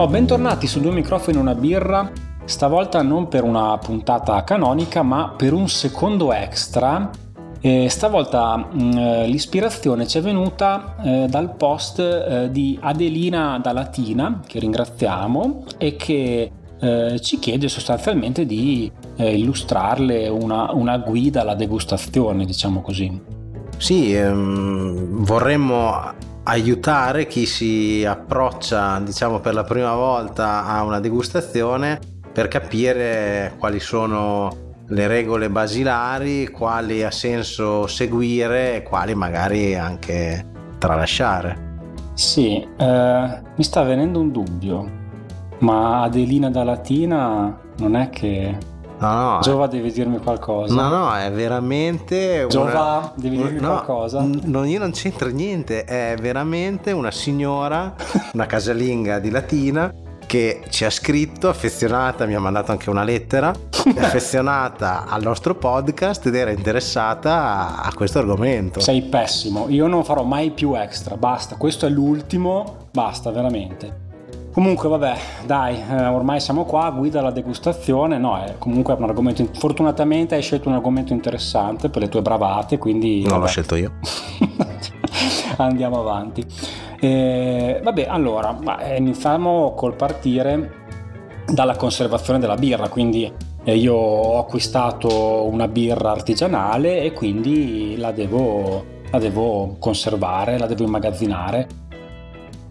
Oh, bentornati su Due Microfoni e una birra, stavolta non per una puntata canonica, ma per un secondo extra. E stavolta mh, eh, l'ispirazione ci è venuta eh, dal post eh, di Adelina da Latina, che ringraziamo, e che eh, ci chiede sostanzialmente di eh, illustrarle una, una, guida alla degustazione, diciamo così. Sì, ehm, vorremmo aiutare chi si approccia, diciamo, per la prima volta a una degustazione per capire quali sono le regole basilari, quali ha senso seguire e quali magari anche tralasciare. Sì, eh, mi sta venendo un dubbio, ma Adelina da Latina non è che No, no. Giova, devi dirmi qualcosa. No, no, è veramente. Giova, una... devi dirmi no, qualcosa. No, io non c'entro niente. È veramente una signora, una casalinga di Latina che ci ha scritto, affezionata, mi ha mandato anche una lettera, affezionata al nostro podcast ed era interessata a questo argomento. Sei pessimo, io non farò mai più extra, basta, questo è l'ultimo, basta veramente. Comunque vabbè, dai, eh, ormai siamo qua, guida la degustazione, no, è comunque un argomento, fortunatamente hai scelto un argomento interessante per le tue bravate, quindi... Non vabbè. l'ho scelto io. Andiamo avanti. Eh, vabbè, allora, iniziamo col partire dalla conservazione della birra, quindi eh, io ho acquistato una birra artigianale e quindi la devo, la devo conservare, la devo immagazzinare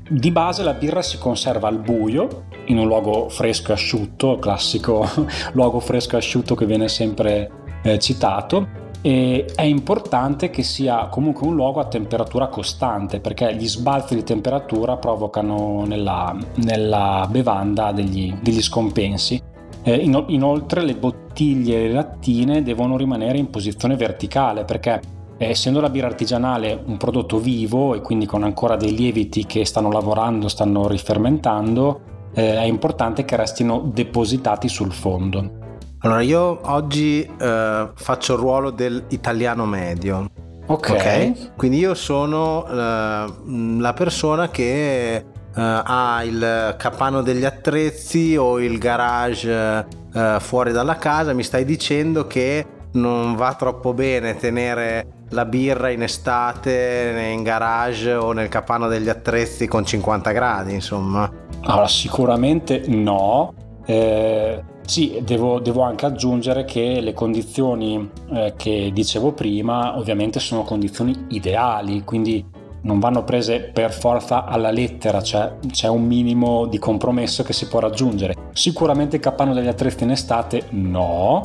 di base la birra si conserva al buio, in un luogo fresco e asciutto, classico luogo fresco e asciutto che viene sempre eh, citato. E è importante che sia comunque un luogo a temperatura costante perché gli sbalzi di temperatura provocano nella, nella bevanda degli, degli scompensi. Eh, inoltre le bottiglie lattine devono rimanere in posizione verticale perché essendo la birra artigianale un prodotto vivo e quindi con ancora dei lieviti che stanno lavorando, stanno rifermentando, eh, è importante che restino depositati sul fondo. Allora, io oggi eh, faccio il ruolo dell'italiano medio. Ok. okay? Quindi io sono eh, la persona che Uh, ha il capanno degli attrezzi o il garage uh, fuori dalla casa, mi stai dicendo che non va troppo bene tenere la birra in estate in garage o nel capanno degli attrezzi con 50 gradi, insomma? Allora, sicuramente no. Eh, sì, devo, devo, anche aggiungere che le condizioni eh, che dicevo prima ovviamente sono condizioni ideali, quindi non vanno prese per forza alla lettera, cioè c'è un minimo di compromesso che si può raggiungere. Sicuramente il capanno degli attrezzi in estate no,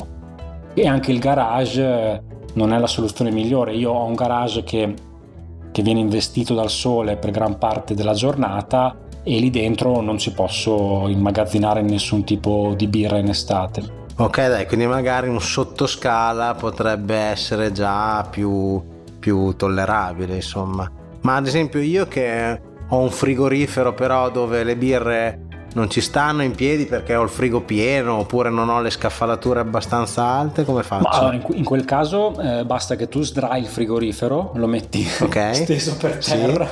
e anche il garage non è la soluzione migliore. Io ho un garage che, che viene investito dal sole per gran parte della giornata e lì dentro non ci posso immagazzinare nessun tipo di birra in estate. Ok, dai, quindi magari un sottoscala potrebbe essere già più, più tollerabile, insomma. Ma ad esempio io che ho un frigorifero però dove le birre non ci stanno in piedi perché ho il frigo pieno oppure non ho le scaffalature abbastanza alte, come faccio? Allora, in, in, quel caso eh, basta che tu sdrai il frigorifero, lo metti okay. steso per terra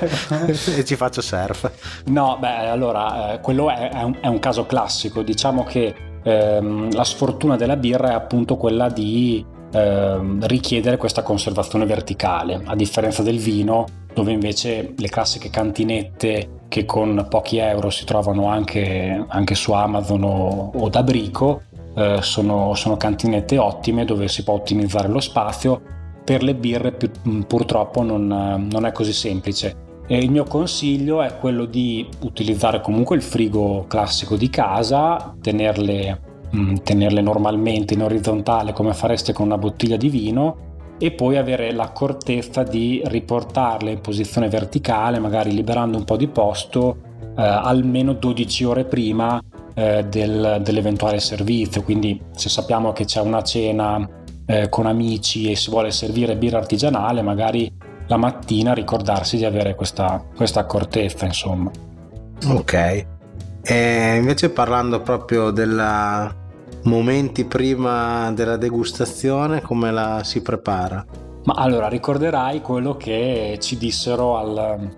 sì. e ci faccio surf. No, beh, allora, eh, quello è, è, un, è, un, caso classico. Diciamo che ehm, la sfortuna della birra è appunto quella di ehm, richiedere questa conservazione verticale, a differenza del vino dove invece le classiche cantinette che con pochi euro si trovano anche, anche su Amazon o, o da Brico eh, sono, sono, cantinette ottime dove si può ottimizzare lo spazio. Per le birre più, purtroppo non, non, è così semplice. E il mio consiglio è quello di utilizzare comunque il frigo classico di casa, tenerle, mh, tenerle normalmente in orizzontale come fareste con una bottiglia di vino e poi avere l'accortezza di riportarle in posizione verticale, magari liberando un po' di posto eh, almeno 12 ore prima eh, del, dell'eventuale servizio. Quindi se sappiamo che c'è una cena eh, con amici e si vuole servire birra artigianale, magari la mattina ricordarsi di avere questa, questa accortezza, insomma. Ok. E invece parlando proprio della, momenti prima della degustazione come la si prepara? Ma allora ricorderai quello che ci dissero al,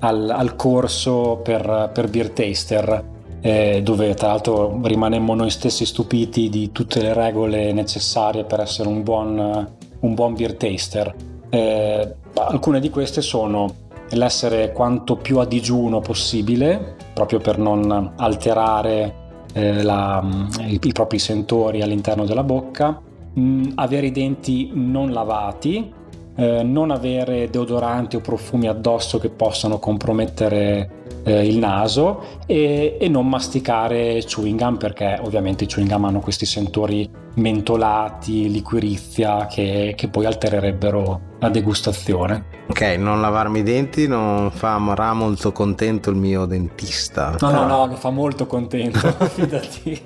al, al corso per, per Beer Taster. eh, dove tra l'altro rimanemmo noi stessi stupiti di tutte le regole necessarie per essere un buon, un buon beer taster. Eh, alcune di queste sono l'essere quanto più a digiuno possibile, proprio per non alterare eh, la, i, i, propri sentori all'interno della bocca, mh, mm, avere i denti non lavati, eh, non avere deodoranti o profumi addosso che possano compromettere eh, il naso e, e, non masticare chewing gum perché ovviamente i chewing gum hanno questi sentori mentolati, liquirizia che, che poi altererebbero la degustazione. Ok, non lavarmi i denti non fa molto contento il mio dentista. No, no, no, mi fa molto contento, fidati.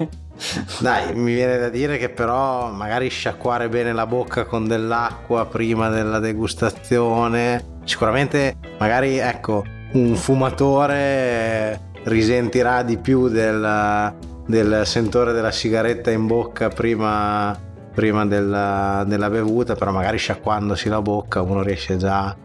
Dai, mi viene da dire che però magari sciacquare bene la bocca con dell'acqua prima della degustazione. Sicuramente, magari, ecco, un fumatore risentirà di più del, del sentore della sigaretta in bocca prima, prima della, della, bevuta, però magari sciacquandosi la bocca uno riesce già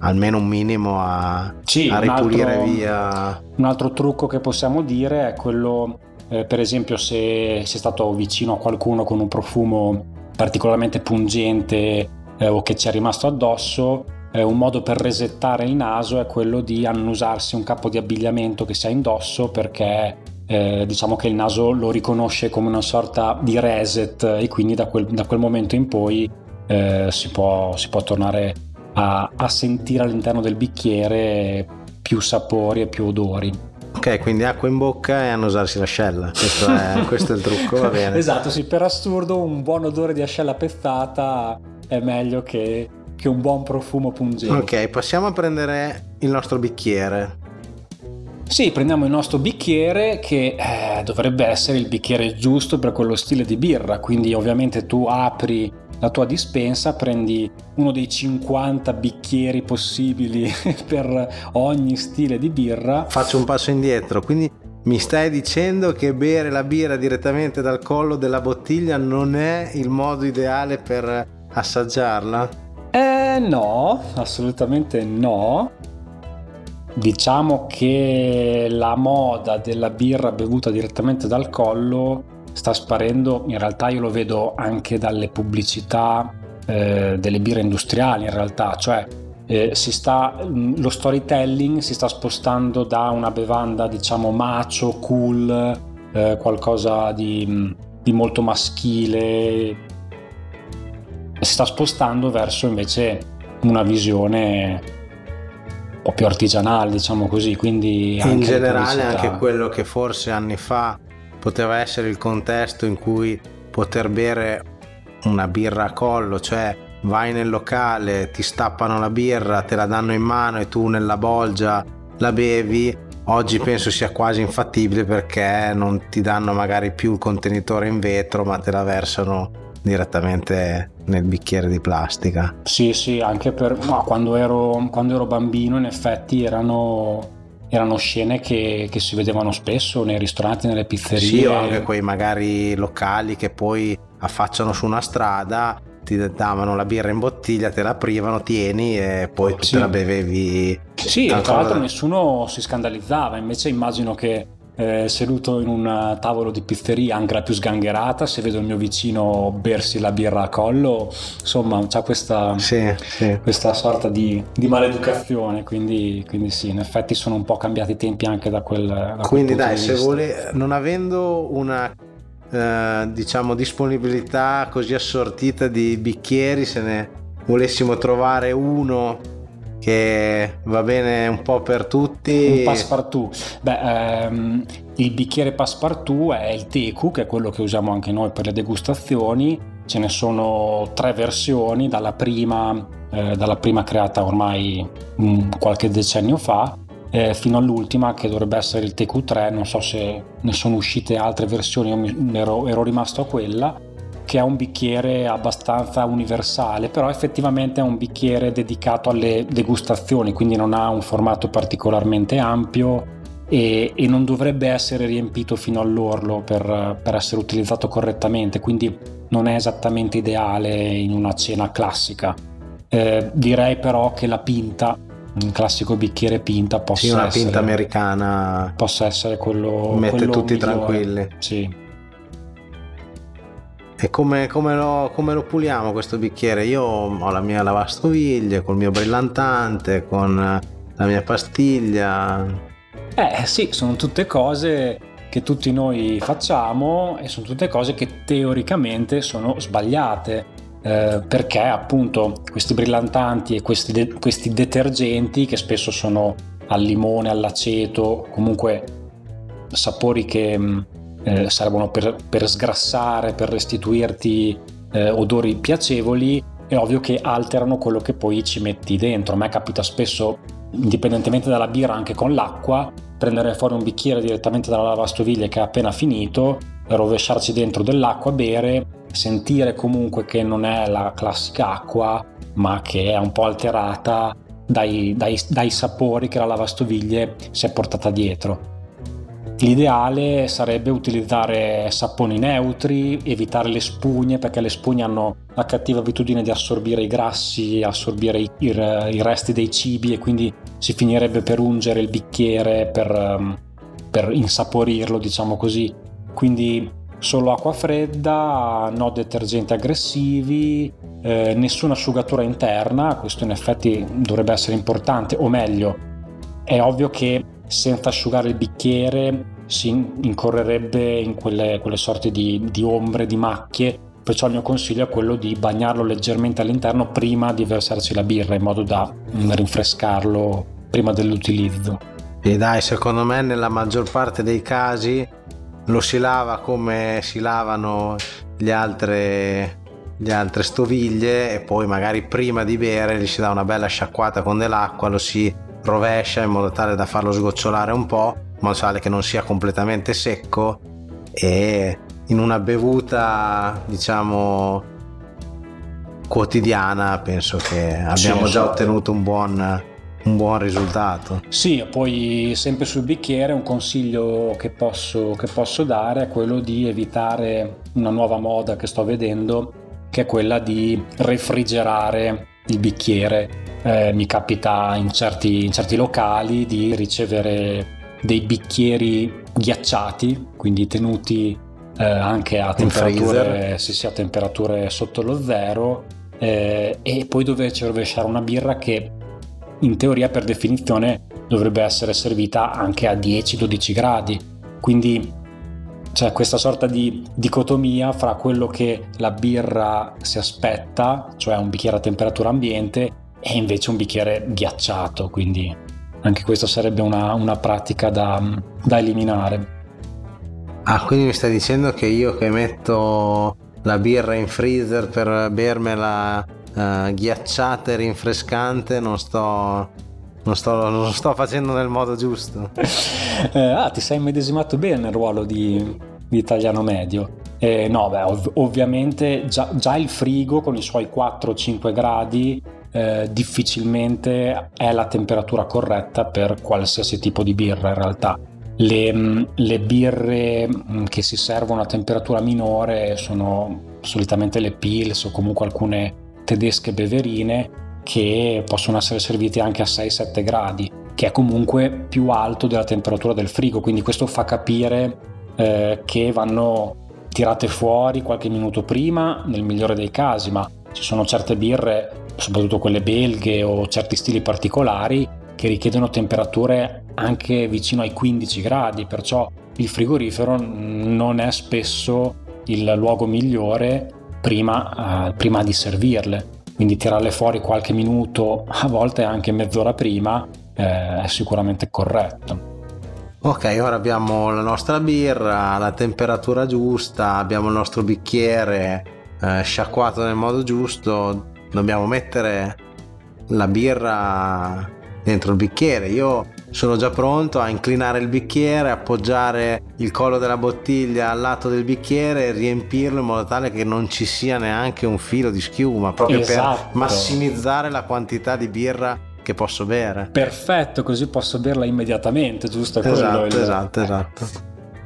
almeno un minimo a, sì, a ripulire un altro, via. Un altro trucco che possiamo dire è quello, eh, per esempio, se sei stato vicino a qualcuno con un profumo particolarmente pungente eh, o che ci è rimasto addosso, eh, un modo per resettare il naso è quello di annusarsi un capo di abbigliamento che si ha indosso perché eh, diciamo che il naso lo riconosce come una sorta di reset e quindi da quel, da quel momento in poi eh, si, può, si, può, tornare a, a sentire all'interno del bicchiere più sapori e più odori. Ok, quindi acqua in bocca e annusarsi l'ascella. Questo è, questo è il trucco, va bene. esatto, sì, per assurdo un buon odore di ascella pezzata è meglio che che un buon profumo pungente. Ok, passiamo a prendere il nostro bicchiere. Sì, prendiamo il nostro bicchiere che eh, dovrebbe essere il bicchiere giusto per quello stile di birra, quindi ovviamente tu apri la tua dispensa, prendi uno dei 50 bicchieri possibili per ogni stile di birra. Faccio un passo indietro, quindi mi stai dicendo che bere la birra direttamente dal collo della bottiglia non è il modo ideale per assaggiarla? Eh no, assolutamente no. Diciamo che la moda della birra bevuta direttamente dal collo sta sparendo, in realtà io lo vedo anche dalle pubblicità eh, delle birre industriali in realtà, cioè eh, sta, lo storytelling si sta spostando da una bevanda diciamo macio, cool, eh, qualcosa di, di molto maschile, si sta spostando verso invece una visione un po' più artigianale, diciamo così. Quindi in generale anche quello che forse anni fa poteva essere il contesto in cui poter bere una birra a collo, cioè vai nel locale, ti stappano la birra, te la danno in mano e tu nella bolgia la bevi. Oggi penso sia quasi infattibile perché non ti danno magari più il contenitore in vetro, ma te la versano direttamente nel bicchiere di plastica. Sì, sì, anche per no, quando, ero, quando ero bambino in effetti erano erano scene che, che, si vedevano spesso nei ristoranti, nelle pizzerie. Sì, o anche quei magari locali che poi affacciano su una strada, ti davano la birra in bottiglia, te la aprivano, tieni e poi tu sì. te la bevevi. Sì, tra l'altro nessuno si scandalizzava, invece immagino che eh, seduto in un tavolo di pizzeria, anche la più sgangherata, se vedo il mio vicino bersi la birra a collo, insomma, c'è questa, sì, sì. questa sorta di, di maleducazione, quindi, quindi, sì, in effetti sono un po' cambiati i tempi anche da quel... Da quindi dai, se vuole, non avendo una eh, diciamo disponibilità così assortita di bicchieri, se ne volessimo trovare uno che va bene un po' per tutti. Un passepartout. Beh, ehm, il bicchiere passepartout è il teku, che è quello che usiamo anche noi per le degustazioni. Ce ne sono tre versioni, dalla prima, eh, dalla prima creata ormai um, qualche decennio fa, eh, fino all'ultima che dovrebbe essere il Teku 3. Non so se ne sono uscite altre versioni, io ero, ero rimasto a quella che è un bicchiere abbastanza universale, però effettivamente è un bicchiere dedicato alle degustazioni, quindi non ha un formato particolarmente ampio e, e non dovrebbe essere riempito fino all'orlo per, per essere utilizzato correttamente, quindi non è esattamente ideale in una cena classica. Eh, direi però che la pinta un classico bicchiere pinta possa sì, una essere, pinta americana possa essere quello mette quello tutti migliore. tranquilli sì e come, come, lo, come, lo, puliamo questo bicchiere? Io ho la mia lavastoviglie col mio brillantante, con la mia pastiglia. Eh sì, sono tutte cose che tutti noi facciamo e sono tutte cose che teoricamente sono sbagliate. Eh, perché appunto questi brillantanti e questi, de- questi detergenti che spesso sono al limone, all'aceto, comunque sapori che eh, servono per, per, sgrassare, per restituirti eh, odori piacevoli, è ovvio che alterano quello che poi ci metti dentro. A me capita spesso, indipendentemente dalla birra, anche con l'acqua, prendere fuori un bicchiere direttamente dalla lavastoviglie che è appena finito, rovesciarci dentro dell'acqua, bere, sentire comunque che non è la classica acqua, ma che è un po' alterata dai, dai, dai sapori che la lavastoviglie si è portata dietro. L'ideale sarebbe utilizzare saponi neutri, evitare le spugne perché le spugne hanno la cattiva abitudine di assorbire i grassi, assorbire i, i, i resti dei cibi e quindi si finirebbe per ungere il bicchiere per, um, per insaporirlo, diciamo così. Quindi solo acqua fredda, no detergenti aggressivi, eh, nessuna asciugatura interna, questo in effetti dovrebbe essere importante, o meglio, è ovvio che senza asciugare il bicchiere si incorrerebbe in quelle, quelle sorti di, di ombre, di macchie perciò il mio consiglio è quello di bagnarlo leggermente all'interno prima di versarci la birra in modo da rinfrescarlo prima dell'utilizzo. E dai, secondo me nella maggior parte dei casi lo si lava come si lavano le altre, le altre stoviglie e poi magari prima di bere gli si dà una bella sciacquata con dell'acqua, lo si rovescia in modo tale da farlo sgocciolare un po', in modo tale che non sia completamente secco e in una bevuta diciamo quotidiana penso che abbiamo sì, già ottenuto un buon, un buon risultato. Sì, poi sempre sul bicchiere un consiglio che posso, che posso dare è quello di evitare una nuova moda che sto vedendo che è quella di refrigerare il bicchiere eh, mi capita in certi, in certi locali di ricevere dei bicchieri ghiacciati, quindi tenuti eh, anche a temperature, sì, sì, a temperature, sotto lo zero eh, e poi doverci rovesciare una birra che in teoria per definizione dovrebbe essere servita anche a 10-12 gradi. Quindi c'è questa sorta di dicotomia fra quello che la birra si aspetta, cioè un bicchiere a temperatura ambiente, e invece un bicchiere ghiacciato, quindi anche questa sarebbe una, una pratica da, da, eliminare. Ah, quindi mi stai dicendo che io che metto la birra in freezer per bermela uh, ghiacciata e rinfrescante non sto, non sto, non sto facendo nel modo giusto? eh, ah, ti sei immedesimato bene nel ruolo di, di italiano medio. Eh, no, beh, ov- ovviamente già, già, il frigo con i suoi 4-5 gradi eh, difficilmente è la temperatura corretta per qualsiasi tipo di birra in realtà. Le, mm, le, birre mm, che si servono a temperatura minore sono solitamente le Pils o comunque alcune tedesche beverine che possono essere servite anche a 6-7 gradi, che è comunque più alto della temperatura del frigo, quindi questo fa capire eh, che vanno tirate fuori qualche minuto prima nel migliore dei casi, ma ci sono certe birre soprattutto quelle belghe o certi stili particolari che richiedono temperature anche vicino ai 15 gradi, perciò il frigorifero non è spesso il luogo migliore prima, uh, prima di servirle. Quindi tirarle fuori qualche minuto, a volte anche mezz'ora prima, eh, è sicuramente corretto. Ok, ora abbiamo la nostra birra, la temperatura giusta, abbiamo il nostro bicchiere eh, sciacquato nel modo giusto, dobbiamo mettere la birra dentro il bicchiere. Io sono già pronto a inclinare il bicchiere, appoggiare il collo della bottiglia al lato del bicchiere e riempirlo in modo tale che non ci sia neanche un filo di schiuma, proprio esatto. per massimizzare la quantità di birra che posso bere. Perfetto, così posso berla immediatamente, giusto? Esatto, il... esatto, esatto.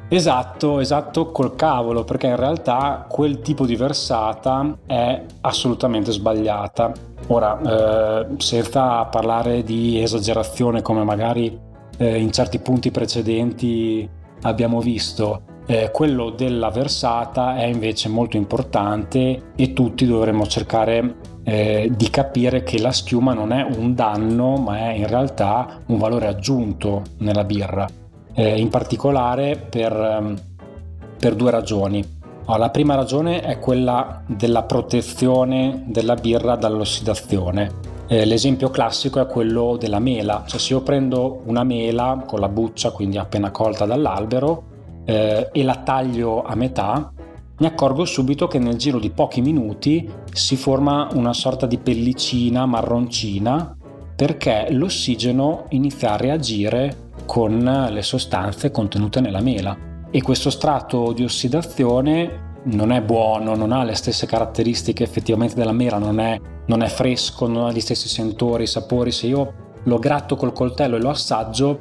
Esatto, esatto, col cavolo, perché in realtà quel tipo di versata è assolutamente sbagliata. Ora, eh, senza parlare di esagerazione come magari eh, in certi punti precedenti abbiamo visto, eh, quello della versata è invece molto importante e tutti dovremmo cercare eh, di capire che la schiuma non è un danno, ma è in realtà un valore aggiunto nella birra eh, in particolare per, ehm, per due ragioni. La prima ragione è quella della protezione della birra dall'ossidazione. Eh, l'esempio classico è quello della mela, cioè se io prendo una mela con la buccia, quindi appena colta dall'albero, eh, e la taglio a metà, mi accorgo subito che nel giro di pochi minuti si forma una sorta di pellicina marroncina perché l'ossigeno inizia a reagire con le sostanze contenute nella mela e questo strato di ossidazione non è buono, non ha le stesse caratteristiche effettivamente della mela, non è, non è fresco, non ha gli stessi sentori, sapori. Se io lo gratto col coltello e lo assaggio,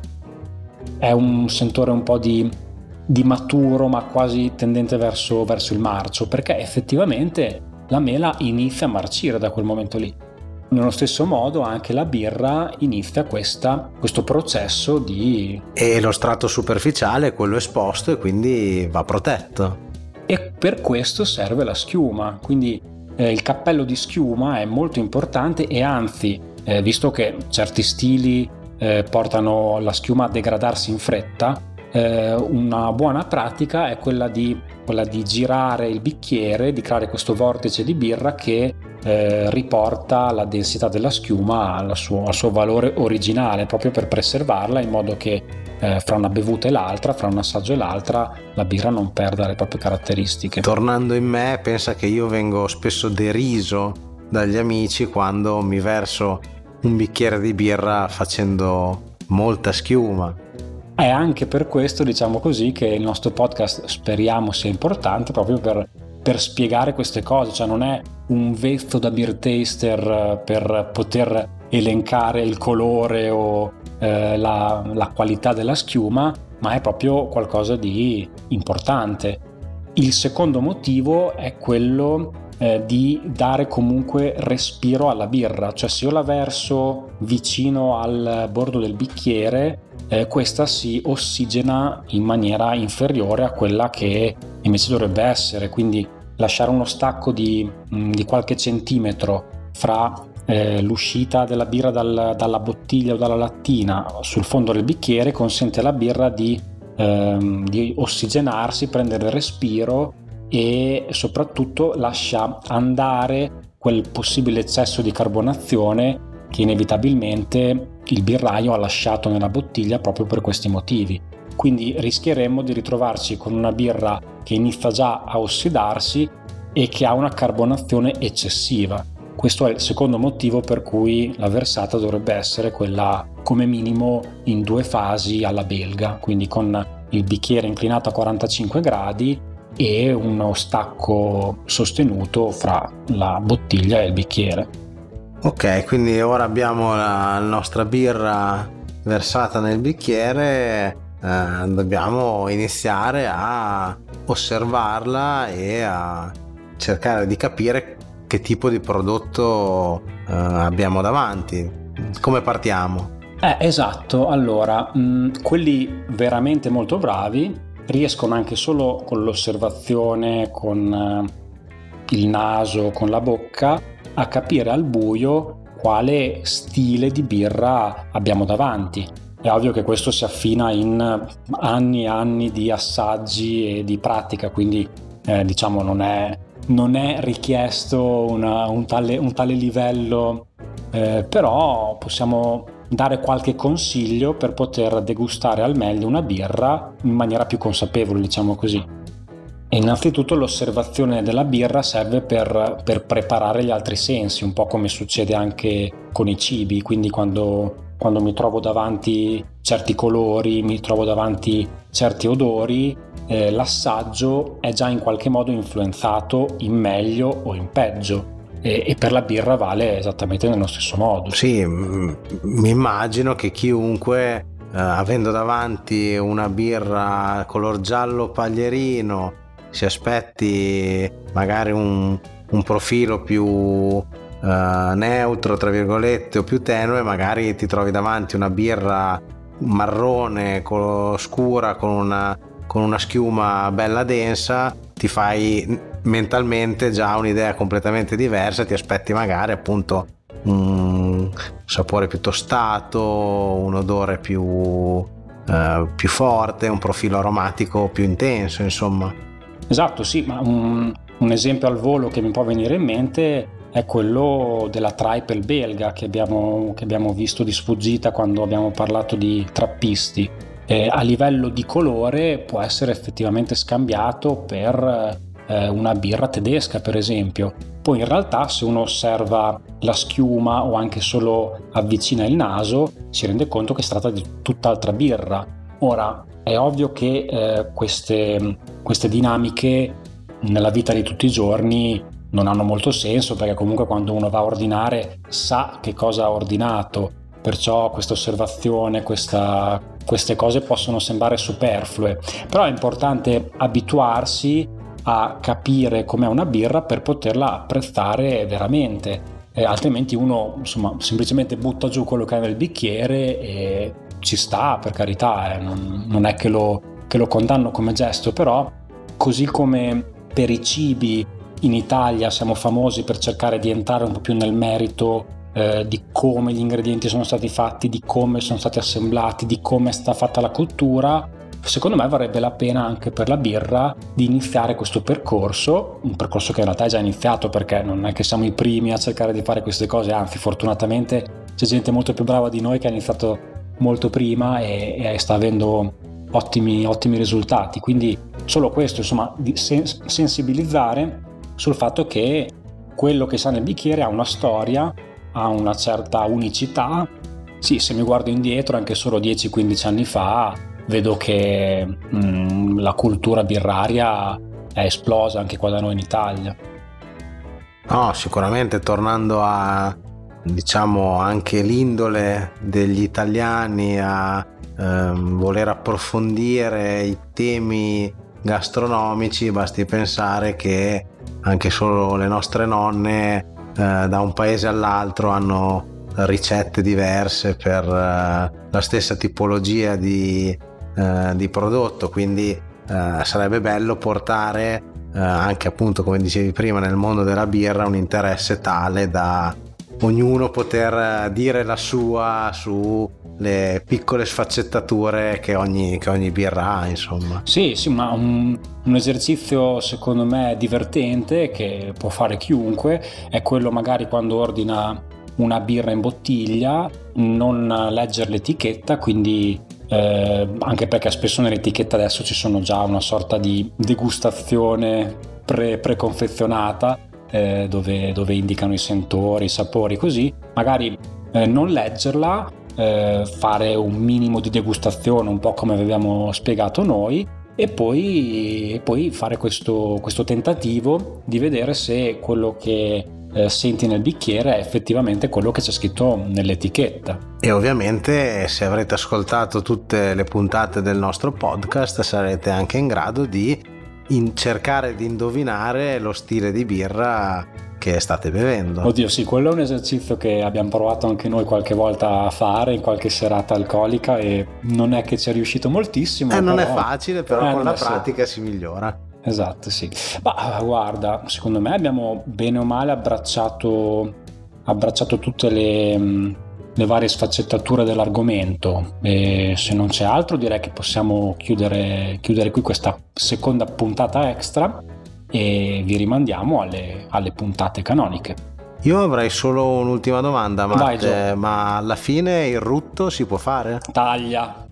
è un sentore un po' di, di maturo, ma quasi tendente verso, verso il marcio, perché effettivamente la mela inizia a marcire da quel momento lì. Nello stesso modo anche la birra inizia questa, questo processo di... E lo strato superficiale è quello esposto e quindi va protetto. E per questo serve la schiuma, quindi eh, il cappello di schiuma è molto importante e anzi, eh, visto che certi stili eh, portano la schiuma a degradarsi in fretta, eh, una buona pratica è quella di, quella di girare il bicchiere, di creare questo vortice di birra che eh, riporta la densità della schiuma suo, al suo valore originale, proprio per preservarla in modo che eh, fra una bevuta e l'altra, fra un assaggio e l'altra, la birra non perda le proprie caratteristiche. Tornando in me, pensa che io vengo spesso deriso dagli amici quando mi verso un bicchiere di birra facendo molta schiuma. È anche per questo, diciamo così, che il nostro podcast speriamo sia importante proprio per per spiegare queste cose, cioè non è un vezzo da beer taster eh, per poter elencare il colore o eh, la, la qualità della schiuma, ma è proprio qualcosa di importante. Il secondo motivo è quello eh, di dare comunque respiro alla birra, cioè se io la verso vicino al bordo del bicchiere, eh, questa si ossigena in maniera inferiore a quella che invece dovrebbe essere, quindi lasciare uno stacco di, mm, di qualche centimetro fra eh, l'uscita della birra dal, dalla bottiglia o dalla lattina sul fondo del bicchiere consente alla birra di, ehm, di ossigenarsi, prendere respiro e soprattutto lascia andare quel possibile eccesso di carbonazione che inevitabilmente il birraio ha lasciato nella bottiglia proprio per questi motivi quindi rischieremmo di ritrovarci con una birra che inizia già a ossidarsi e che ha una carbonazione eccessiva. Questo è il secondo motivo per cui la versata dovrebbe essere quella come minimo in due fasi alla belga, quindi con il bicchiere inclinato a 45 gradi e uno stacco sostenuto fra la bottiglia e il bicchiere. Ok, quindi ora abbiamo la nostra birra versata nel bicchiere eh, dobbiamo iniziare a osservarla e a cercare di capire che tipo di prodotto eh, abbiamo davanti. Come partiamo? Eh, esatto, allora, mh, mm, quelli veramente molto bravi riescono anche solo con l'osservazione, con eh, il naso, con la bocca, a capire al buio quale stile di birra abbiamo davanti. È ovvio che questo si affina in anni e anni di assaggi e di pratica, quindi eh, diciamo non è, non è richiesto una, un, tale, un, tale, livello, eh, però possiamo dare qualche consiglio per poter degustare al meglio una birra in maniera più consapevole, diciamo così. Innanzitutto l'osservazione della birra serve per, per preparare gli altri sensi, un po' come succede anche con i cibi, quindi quando quando mi trovo davanti certi colori, mi trovo davanti certi odori, eh, l'assaggio è già in qualche modo influenzato in meglio o in peggio. E, e, per la birra vale esattamente nello stesso modo. Sì, mi immagino che chiunque avendo davanti una birra color giallo paglierino, si aspetti magari un, un profilo più uh, neutro, tra virgolette, o più tenue, magari ti trovi davanti una birra marrone, scura, con una, con una schiuma bella densa, ti fai mentalmente già un'idea completamente diversa, ti aspetti magari appunto un sapore più tostato, un odore più, uh, più forte, un profilo aromatico più intenso, insomma. Esatto, sì, ma un, un esempio al volo che mi può venire in mente è quello della Tripel belga che abbiamo, che abbiamo visto di sfuggita quando abbiamo parlato di trappisti. Eh, a livello di colore può essere effettivamente scambiato per eh, una birra tedesca per esempio. Poi in realtà se uno osserva la schiuma o anche solo avvicina il naso si rende conto che si tratta di tutt'altra birra. Ora è ovvio che eh, queste, queste dinamiche nella vita di tutti i giorni non hanno molto senso perché comunque quando uno va a ordinare sa che cosa ha ordinato, perciò questa osservazione, queste cose possono sembrare superflue, però è importante abituarsi a capire com'è una birra per poterla apprezzare veramente. Eh, altrimenti uno insomma, semplicemente butta giù quello che ha nel bicchiere e ci sta, per carità, eh, non, non, è che lo, che lo condanno come gesto, però così come per i cibi in Italia siamo famosi per cercare di entrare un po' più nel merito eh, di come gli ingredienti sono stati fatti, di come sono stati assemblati, di come è stata fatta la cottura, secondo me varrebbe la pena anche per la birra di iniziare questo percorso, un percorso che in realtà è già iniziato perché non è che siamo i primi a cercare di fare queste cose, anzi fortunatamente c'è gente molto più brava di noi che ha iniziato molto prima e, e sta avendo ottimi, ottimi, risultati. Quindi solo questo, insomma, sens- sensibilizzare sul fatto che quello che sa nel bicchiere ha una storia, ha una certa unicità. Sì, se mi guardo indietro, anche solo 10-15 anni fa, vedo che mh, mm, la cultura birraria è esplosa anche qua da noi in Italia. No, sicuramente tornando a diciamo anche l'indole degli italiani a ehm, voler approfondire i temi gastronomici, basti pensare che anche solo le nostre nonne eh, da un paese all'altro hanno ricette diverse per eh, la stessa tipologia di eh, di prodotto, quindi eh, sarebbe bello portare eh, anche appunto come dicevi prima nel mondo della birra un interesse tale da ognuno poter eh, dire la sua sulle piccole sfaccettature che ogni, che ogni birra ha insomma. Sì sì ma un, un, esercizio secondo me divertente che può fare chiunque è quello magari quando ordina una birra in bottiglia non leggere l'etichetta quindi eh, anche perché spesso nell'etichetta adesso ci sono già una sorta di degustazione pre- preconfezionata eh, dove, dove, indicano i sentori, i sapori, così. Magari eh, non leggerla, eh, fare un minimo di degustazione, un po' come avevamo spiegato noi, e poi, poi fare questo, questo tentativo di vedere se quello che eh, senti nel bicchiere è effettivamente quello che c'è scritto nell'etichetta. E ovviamente se avrete ascoltato tutte le puntate del nostro podcast sarete anche in grado di in cercare di indovinare lo stile di birra che state bevendo. Oddio, sì, quello è un esercizio che abbiamo provato anche noi qualche volta a fare in qualche serata alcolica e non è che ci è riuscito moltissimo. Eh, però... non è facile, però eh, con la pratica sì. si migliora. Esatto, sì. Ma guarda, secondo me abbiamo bene o male abbracciato, abbracciato tutte le, mm, le, varie sfaccettature dell'argomento e se non c'è altro direi che possiamo chiudere, chiudere qui questa seconda puntata extra e vi rimandiamo alle, alle puntate canoniche. Io avrei solo un'ultima domanda, Matt, Vai, ma alla fine il rutto si può fare? Taglia.